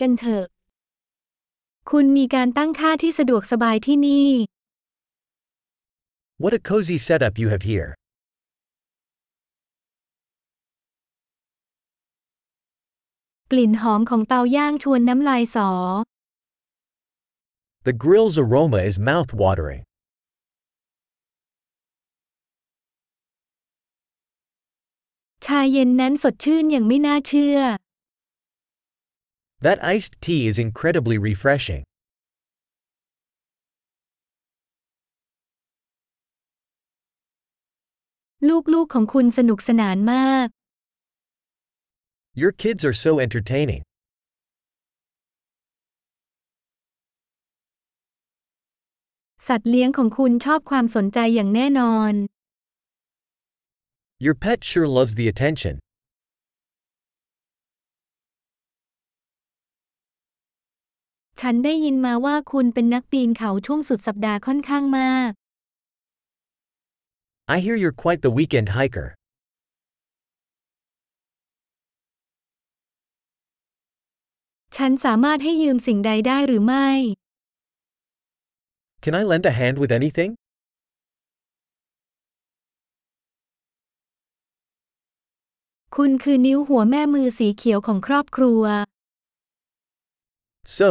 กันเถอะ คุณมีการตั้งค่าที่สะดวกสบายที่นี่ What a cozy setup you have here. กลิ่นหอมของเตาย่างชวนน้ำลายสอ The grill's aroma is mouth-watering. ชาเย็นนั้นสดชื่นอย่างไม่น่าเชื่อ That iced tea is incredibly refreshing. ลูกๆของคุณสนุกสนานมาก Your kids are so entertaining. สัตว์เลี้ยงของคุณชอบความสนใจอย่างแน่นอน Your pet sure loves the attention. ฉันได้ยินมาว่าคุณเป็นนักปีนเขาช่วงสุดสัปดาห์ค่อนข้างมาก I hear you're quite the weekend hiker. ฉันสามารถให้ยืมสิ่งใดได้หรือไม่ Can I lend a hand with anything? คุณคือนิ้วหัวแม่มือสีเขียวของครอบครัว So,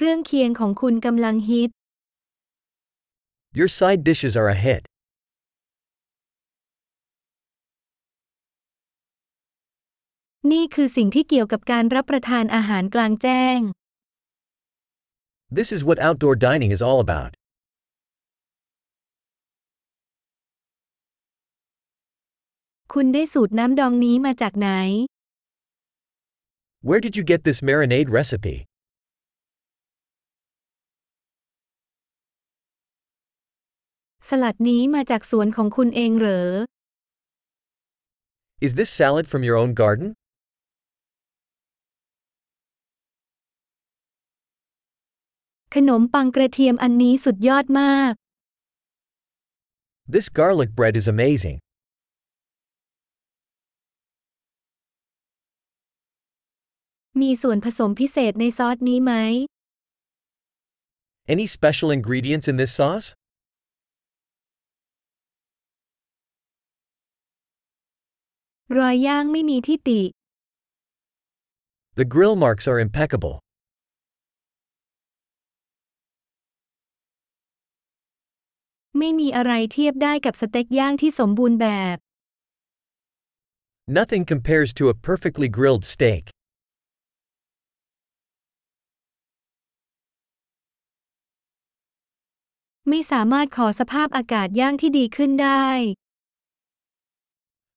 เครื่องเคียงของคุณกำลังฮิต Your side dishes are a hit. นี่คือสิ่งที่เกี่ยวกับการรับประทานอาหารกลางแจ้ง This is what outdoor dining is all about. คุณได้สูตรน้ำดองนี้มาจากไหน Where did you get this marinade recipe? สลัดนี้มาจากสวนของคุณเองเหรอ Is this salad from your own garden? ขนมปังกระเทียมอันนี้สุดยอดมาก This garlic bread is amazing. มีส่วนผสมพิเศษในซอสนี้ไหม Any special ingredients in this sauce? รอยย่างไม่มีที่ติ The grill marks are impeccable. ไม่มีอะไรเทียบได้กับสเต็กย่างที่สมบูรณ์แบบ Nothing compares to a perfectly grilled steak. ไม่สามารถขอสภาพอากาศย่างที่ดีขึ้นได้